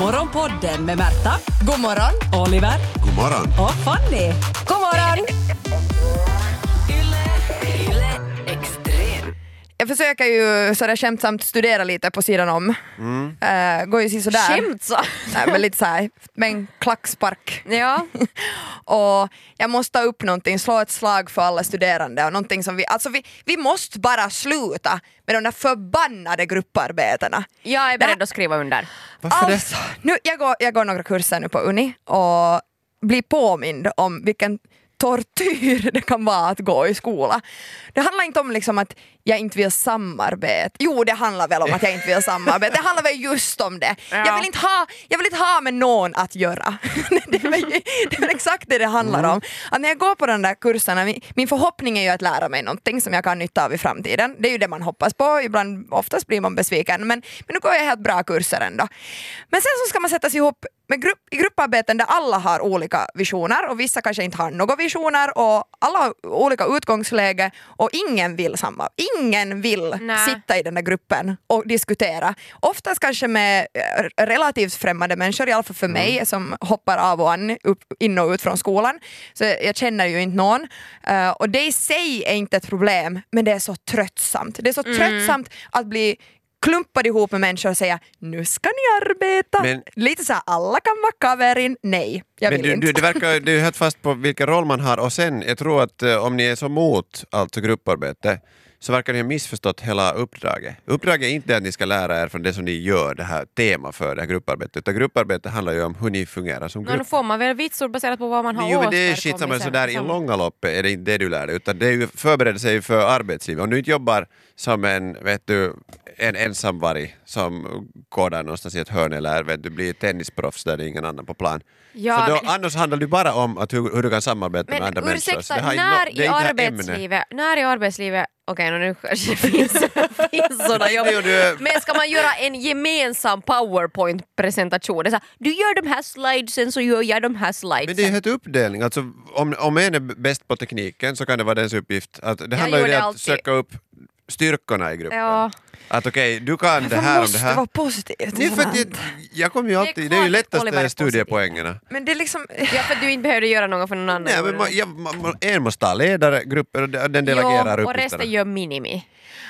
Morgonpodden med Märta, God morgon. Oliver God morgon. och Fanny. God morgon. Jag försöker ju sådär skämtsamt studera lite på sidan om. Mm. Uh, går ju sådär. Skämtsamt? Nej, men lite såhär, med en klackspark. Ja. och jag måste ta upp någonting, slå ett slag för alla studerande och någonting som vi, alltså vi, vi måste bara sluta med de där förbannade grupparbetena. Jag är beredd att skriva under. Varför Alltså, nu, jag, går, jag går några kurser nu på Uni och blir påmind om vilken tortyr det kan vara att gå i skola. Det handlar inte om liksom att jag inte vill samarbeta. Jo, det handlar väl om att jag inte vill samarbeta. Det handlar väl just om det. Ja. Jag, vill inte ha, jag vill inte ha med någon att göra. det, är väl, det är väl exakt det det handlar om. Att när jag går på de där kurserna, min, min förhoppning är ju att lära mig någonting som jag kan nytta av i framtiden. Det är ju det man hoppas på, ibland, oftast blir man besviken. Men, men nu går jag helt bra kurser ändå. Men sen så ska man sättas ihop med grupp, i grupparbeten där alla har olika visioner och vissa kanske inte har några visioner och alla har olika utgångsläge och ingen vill samma. Ingen vill Nej. sitta i den där gruppen och diskutera. Oftast kanske med eh, relativt främmande människor, i alla fall för mig som hoppar av och an upp, in och ut från skolan. Så jag känner ju inte någon. Eh, och det i sig är inte ett problem, men det är så tröttsamt. Det är så tröttsamt att bli klumpad ihop med människor och säga nu ska ni arbeta. Men- Lite så här, alla kan vara kaverin. Nej, jag Men vill du, inte. du, det verkar du är helt fast på vilken roll man har och sen, jag tror att eh, om ni är så mot alltså grupparbete så verkar ni ha missförstått hela uppdraget. Uppdraget är inte att ni ska lära er från det som ni gör, det här tema för det här grupparbetet, utan grupparbete handlar ju om hur ni fungerar som Men nu grupp. får man väl vitsord baserat på vad man har Jo men det är skitsamma, sen. sådär i långa loppet är det inte det du lär dig, utan det är ju förbereda sig för arbetslivet. Om du inte jobbar som en, vet du, en ensamvarg som går där någonstans i ett hörn eller vet du, blir tennisproffs där det är ingen annan på plan. Ja, så då, men- annars handlar det bara om att hur, hur du kan samarbeta med andra Men människor. Så ursäkta, när i arbetslivet, när i arbetslivet Okej, nu kanske det finns, finns sådana jobb. Men ska man göra en gemensam powerpoint-presentation? Det är så här, Du gör de här slidesen så gör jag de här slidesen. Men det är ju helt uppdelning. Alltså, om, om en är bäst på tekniken så kan det vara dens uppgift. Att det handlar ju om att söka upp styrkorna i gruppen. Ja. Att okej, du kan det här om måste det här. vara positivt? Nej, för jag, jag kommer ju alltid, det är ju Oliver är lättaste positiv. studiepoängerna. Men det är liksom... Ja, för du inte behövde göra något för någon annan. Nej, men man, jag, man, man- en måste ha ledargrupper och den delegerar jo, och uppgifterna. resten gör minimi.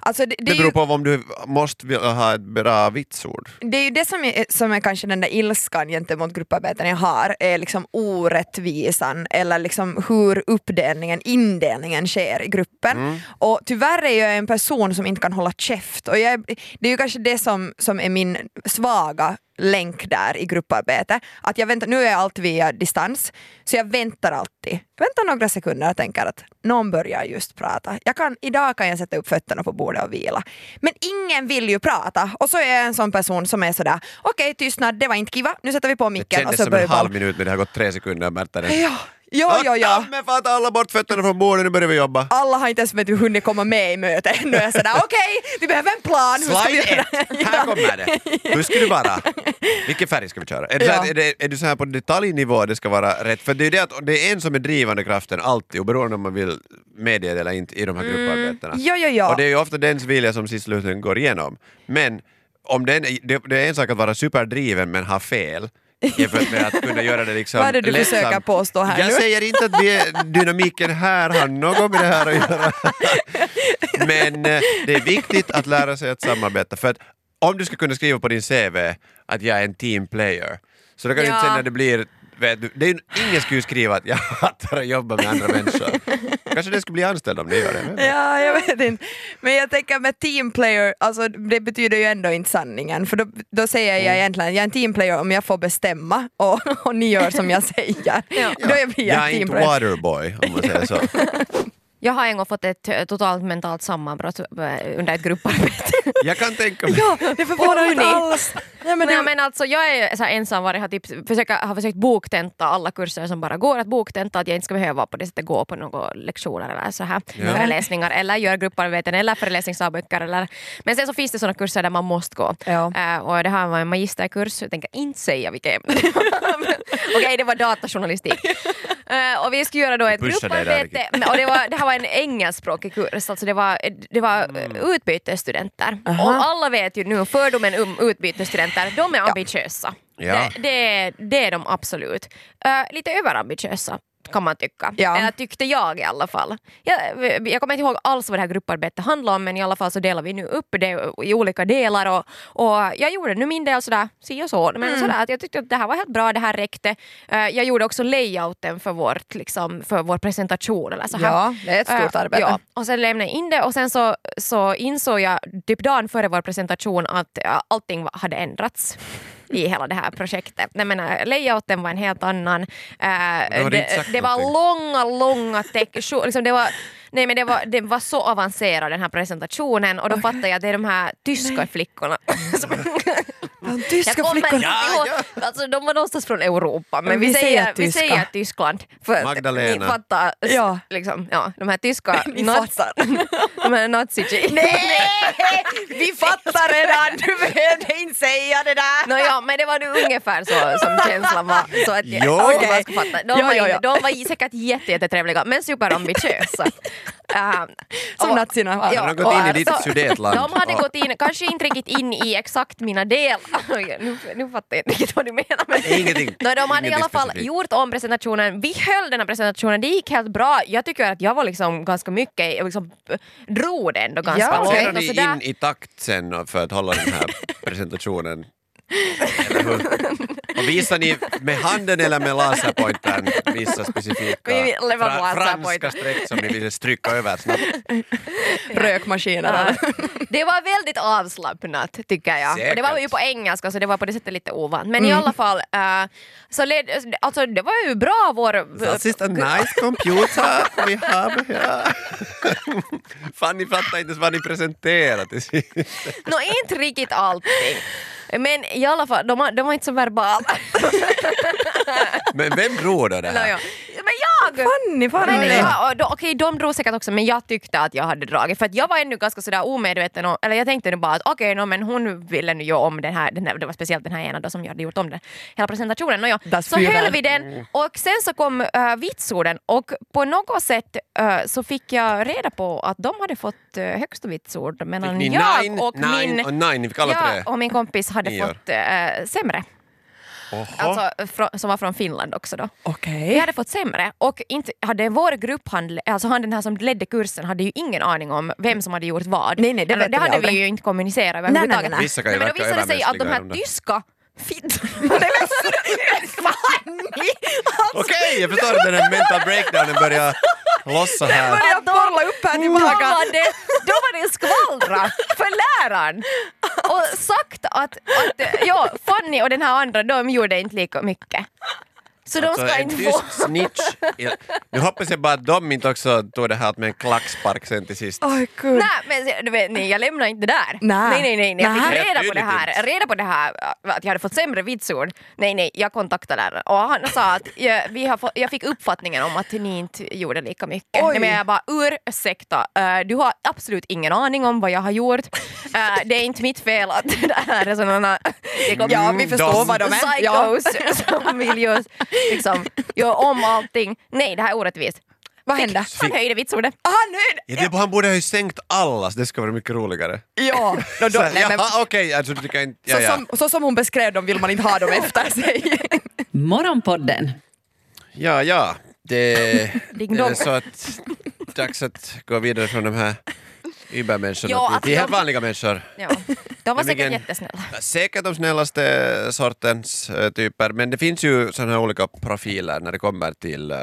Alltså det, det, Det beror ju, på om du måste ha ett bra vitsord. det är ju det som är, som är kanske den där ilskan gentemot grupparbeten jag har, är liksom orättvisan eller liksom hur uppdelningen, indelningen sker i gruppen. Mm. Och tyvärr är jag en person som inte kan hålla käft och jag, det är ju kanske det som, som är min svaga länk där i grupparbete. Att jag väntar, nu är allt via distans, så jag väntar alltid. Jag väntar några sekunder och tänker att någon börjar just prata. Jag kan, idag kan jag sätta upp fötterna på bordet och vila. Men ingen vill ju prata och så är jag en sån person som är sådär okej tystnad, det var inte kiva, nu sätter vi på Det micken och kändes så som en halv minut men det har gått tre sekunder och Märta. Ja, ja, ja. ja. Men för att alla bort fötterna från bordet, nu börjar vi jobba. Alla har inte ens vet hunnit komma med i mötet. Nu är jag sådär okej, vi behöver en plan. Slide ett, här kommer det. Hur ska du vara? Vilken färg ska vi köra? Är, Ja. här, är, det, är du så här på detaljnivå det ska vara rätt? För det är det att det är en som är drivande kraften alltid, oberoende om man vill medge det eller inte i de här grupparbetena. Ja, ja, ja. Och det är ju ofta dens vilja som sist slutligen går igenom. Men om den, det, det är en sak att vara superdriven men ha fel jämfört med att kunna göra det liksom Vad är det du lättsamt. försöker påstå här Jag nu? säger inte att vi dynamiken här har något med det här att göra. Men eh, det är viktigt att lära sig att samarbeta för att om du ska kunna skriva på din CV att jag är en team player så då kan du inte Ja. sen när det blir Vet du, det är, ingen skulle ju skriva att jag hatar att jobba med andra människor. Kanske det skulle bli anställd om ni gör det. Ja, jag vet inte. Men jag tänker med team player, alltså det betyder ju ändå inte sanningen. För då, då säger jag egentligen, jag är en team player om jag får bestämma och, och ni gör som jag säger. Då blir jag, Jag är inte waterboy om man säger så. Jag har en gång fått ett eh, totalt mentalt sammanbrott eh, under ett grupparbete. Jag kan tänka mig. Ja, det förvånar mig inte alls. Ja, men det, men alltså, jag är så här ensamvarig, har, typ försöka, har försökt boktenta alla kurser som bara går att boktenta, att jag inte ska behöva på det sättet gå på några lektioner eller så här, Ja. föreläsningar eller göra grupparbeten eller föreläsningsavböcker. Eller, men sen så finns det sådana kurser där man måste gå. Ja. Eh, och det här var en magisterkurs, jag tänker inte säga vilket ämne Okej, det var datajournalistik. Eh, och vi skulle göra då ett grupparbete. Och det, var, det här var en engelskspråkig kurs, alltså det var, det var Mm. eh, utbytesstudenter. Aha. Och alla vet ju nu, fördomen om utbytesstudenter, de är ambitiösa. Ja. Det, det, det är de absolut. Eh, lite överambitiösa kan man tycka. Ja. Eller tyckte jag i alla fall. Jag, jag kommer inte ihåg alls vad det här grupparbetet handlade om men i alla fall så delar vi nu upp det i olika delar och, och jag gjorde nu min del sådär si och så. Men Mm. sådär att jag tyckte att det här var helt bra, det här räckte. Eh, jag gjorde också layouten för, vårt, liksom, för vår presentation eller så här. Ja, det är ett stort Eh, arbete. Ja. Och sen lämnade jag in det och sen så, så insåg jag typ dagen före vår presentation att allting hade ändrats i hela det här projektet. Jag menar, layouten var en helt annan. Eh, hade inte det, sagt det var långa, långa text. Liksom det, var, nej, men det, var, det var så avancerad den här presentationen och då fattade jag att det är de här tyska flickorna. som- De jag tyska kommer flickorna. inte ihåg, alltså, de var någonstans från Europa men Men vi, vi säger, säger vi tyska. säger Tyskland. För att Magdalena. Ni fattar, Ja. liksom, ja, de här tyska Ni fattar. de här nazi Nej! Vi fattar redan! Du behövde inte säga det där! No, ja, men det var nu ungefär så som känslan var. Så att jag, Jo. om man ska fatta. De, Ja, var ja, inte, ja. de var säkert jätte, jättetrevliga men superambitiösa. Uh, Som nazierna. De har gått in i ditt så- sudetland. De hade gått in, kanske inte riktigt in i exakt mina delar. Nu, nu fattar jag inte riktigt vad du menar. Men, Ingenting. No, de hade i alla fall specifikt. gjort om presentationen. Vi höll den här presentationen, det gick helt bra. Jag tycker att jag var liksom ganska mycket, jag liksom drog det ändå ganska Ja, långt. ni in i takt sen för att hålla den här presentationen? Och visar ni med handen eller med laserpointern vissa specifika fra- franska streck som ni vill stryka över snabbt? Rökmaskiner. Det var väldigt avslappnat tycker jag. Och det var ju på engelska så det var på det sättet lite ovant. Men i alla fall, eh, så led, alltså, det var ju bra vår... That's just a nice computer we have here. Fanny fattar inte ens vad ni presenterar till sist. Nå, inte riktigt allting. Men i alla fall, de, var- de var inte så verbala. Men vem då det här? ja. Jag! Fanny, Fanny. Men, ja, och då, okej, de drog säkert också men jag tyckte att jag hade dragit för att jag var ännu ganska sådär omedveten om, eller jag tänkte nu bara att okej, no, men hon ville nu göra om den här, den här, det var speciellt den här ena då som jag hade gjort om den, hela presentationen. Nåja, så höll vi den och sen så kom uh, vitsorden och på något sätt eh, så fick jag reda på att de hade fått uh, högsta vitsord medan jag nine, och nine min och nine? Jag och min kompis hade fått eh, sämre. Alltså, frå- som var från Finland också då. Vi Okej. hade fått sämre och inte hade vår grupphandl, alltså han den här som ledde kursen hade ju ingen aning om vem som hade gjort vad. Nej, nej, det vet det vi hade aldrig. vi ju inte kommunicerat nej, överhuvudtaget. nej. Vissa kan ju men då verka visade det sig att de här tyska fittorna... Okej, jag förstår att den här mental breakdownen börjar lossa här. Börjar borra upp här Då tillbaka. var det, då var det skvallra för läraren och sagt att, att ja, Fanny och den här andra de gjorde inte lika mycket. Så de Alltså, ska en inte tyst få... snitch. Ja. Nu hoppas jag bara att de inte också tog det här med en klackspark sen till sist. Oj, gud. Nej, men du vet, nej, jag lämnar inte det där. Nej. nej, nej, nej, nej. Jag fick reda på, det här, reda på det här, att jag hade fått sämre vitsord. Nej, nej, jag kontaktade läraren och han sa att jag, vi har fått, jag fick uppfattningen om att ni inte gjorde lika mycket. Oj. Nej, men jag bara, ursäkta, uh, du har absolut ingen aning om vad jag har gjort. Uh, det är inte mitt fel att det här är sådana... Det kommer Ja, vi förstår de- vad de är. Ja. psychos som vill just liksom, göra om allting. Nej, det här är orättvist. Vad hände? Han höjde vitsordet. Ah, nu! Ja, det, han borde ha sänkt allas, det ska vara mycket roligare. Ja, då, då, Så, nej, men, jaha, okej, alltså du tycker inte... Ja, så, ja. som, så som hon beskrev dem vill man inte ha dem efter sig. Morgonpodden. ja, ja. Det är så att dags att gå vidare från de här übermänniskorna Ja, alltså till helt de- vanliga människor. Ja. De var säkert jättesnälla. Säkert de snällaste sortens eh, typer, men det finns ju sådana här olika profiler när det kommer till eh,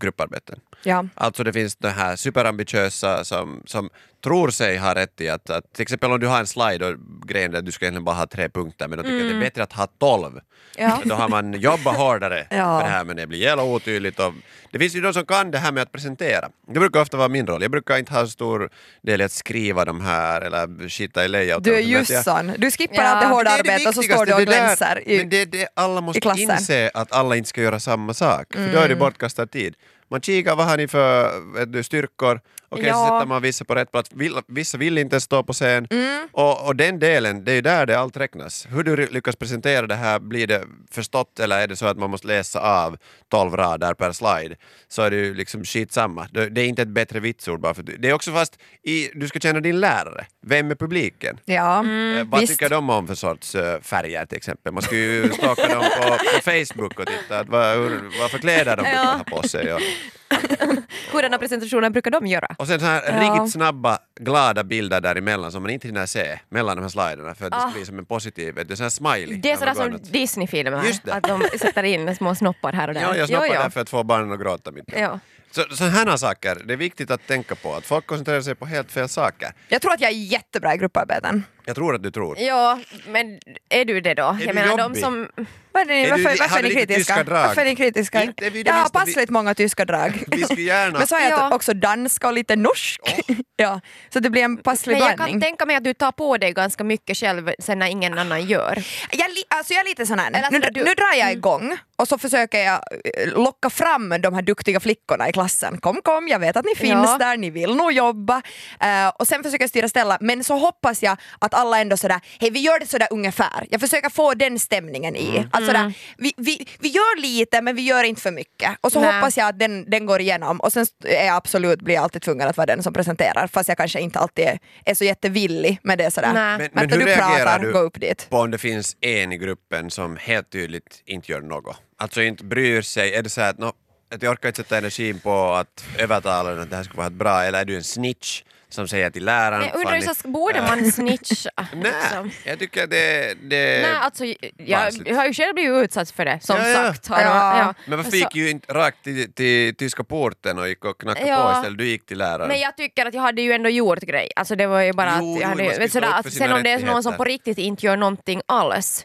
grupparbeten. Ja. Alltså det finns de här superambitiösa som, som tror sig ha rätt i att, att till exempel om du har en slide och grejen är att du ska egentligen bara ha tre punkter men de tycker att det är bättre att ha tolv. Ja. Då har man jobbat hårdare Ja. för det här men det blir jävla otydligt. Och det finns ju de som kan det här med att presentera. Det brukar ofta vara min roll. Jag brukar inte ha så stor del i att skriva de här eller skita i layout. Du är Men jag- Jussan. Du skippar Ja. allt det hårda arbetet och så står du och där- glänser. I, Men det är det alla måste inse att alla inte ska göra samma sak, för då är det bortkastad tid. Man kikar vad har ni för du, styrkor, okej Ja. så sätter man vissa på rätt plats. Vissa vill inte stå på scen. Mm. Och, och den delen, det är ju där det allt räknas. Hur du lyckas presentera det här, blir det förstått eller är det så att man måste läsa av 12 rader per slide så är det ju liksom skitsamma. Det, är inte ett bättre vitsord bara för Det är också fast i, du ska känna din lärare. Vem är publiken? Ja, Eh, vad visst. tycker de om för sorts eh, färger till exempel? Man ska ju stalka dem på, på Facebook och titta att vad, hur, vad för kläder de brukar Ja. ha på sig. Och, Hurdana presentationer brukar de göra? och sen så här Ja. riktigt snabba, glada bilder däremellan som man inte hinner se mellan de här sliderna för att det ska Ah. bli som en positiv, vet du, så här smiley. Det är sådär som. Disney-filmer, Just det. att de sätter in små snoppar här och där. Ja, jag snappar Jo, jo. där för att få barnen att gråta mitt. Ja. Så, så här saker, det är viktigt att tänka på att folk koncentrerar sig på helt fel saker. Jag tror att jag är jättebra i grupparbeten. Jag tror att du tror. Ja, men är du det då? du jag menar de jobbig? som... Vad är ni, Är varför, du- varför är du ni kritiska? Varför är ni kritiska? Inte är jag har minsta vi- passligt många tyska drag. Vi skulle gärna... Men så har jag Ja. också danska och lite norsk. ja, så det blir en passlig Men jag kan blandning. tänka mig att du tar på dig ganska mycket själv sen när ingen annan gör. Jag, li- alltså jag är lite sån här, nu, du- nu drar jag igång och så försöker jag eh, locka fram de här duktiga flickorna i klassen. Kom, kom, jag vet att ni finns Ja. där, ni vill nog jobba. Eh, och sen försöker jag styra ställa, men så hoppas jag att alla ändå sådär, hej vi gör det sådär ungefär. Jag försöker få den stämningen i. Mm. Alltså sådär, vi, vi, vi gör lite men vi gör inte för mycket. Och så Nej. hoppas jag att den, den går igenom och sen är jag absolut, blir jag alltid tvungen att vara den som presenterar fast jag kanske inte alltid är, är så jättevillig med det sådär. Men, men hur du reagerar pratar, du gå upp dit. på om det finns en i gruppen som helt tydligt inte gör något? Alltså inte bryr sig. Är det så här att, nå, att jag orkar inte sätta energin på att övertala den att det här ska vara ett bra, eller är du en snitch som säger till läraren Jag undrar "Fanny, så borde man snitcha? Nej, liksom? jag tycker det... det Nej, alltså, jag, jag har ju själv blivit utsatt för det, som Ja, ja. sagt. Ja. ja. men varför Så- gick ju inte rakt till, till tyska porten och gick och knackade Ja. på istället? Du gick till läraren. Men jag tycker att jag hade ju ändå gjort grej. Alltså det var ju bara Jo, att jo, jag hade, stå sådär, att sen om det är någon som på riktigt inte gör någonting alls.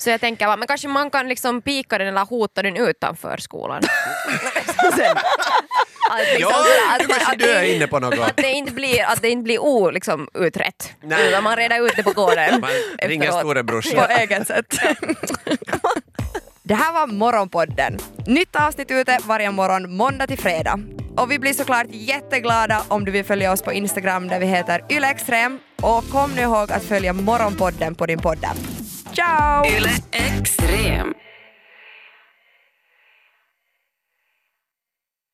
Så jag tänker, men kanske man kan liksom pika den eller hota den utanför skolan. Sen- att liksom Ja, att du det- är inne på något. Att det inte blir, att det inte blir o, liksom, utrett. Nej. Utan man reder ut det på gården. Man ringer storebrorsan. på eget sätt. Det här var Morgonpodden. Nytt avsnitt ute varje morgon måndag till fredag. Och vi blir såklart jätteglada om du vill följa oss på Instagram där vi heter ylextrem. Och kom nu ihåg att följa Morgonpodden på din podd. Ciao! Yle Extrem.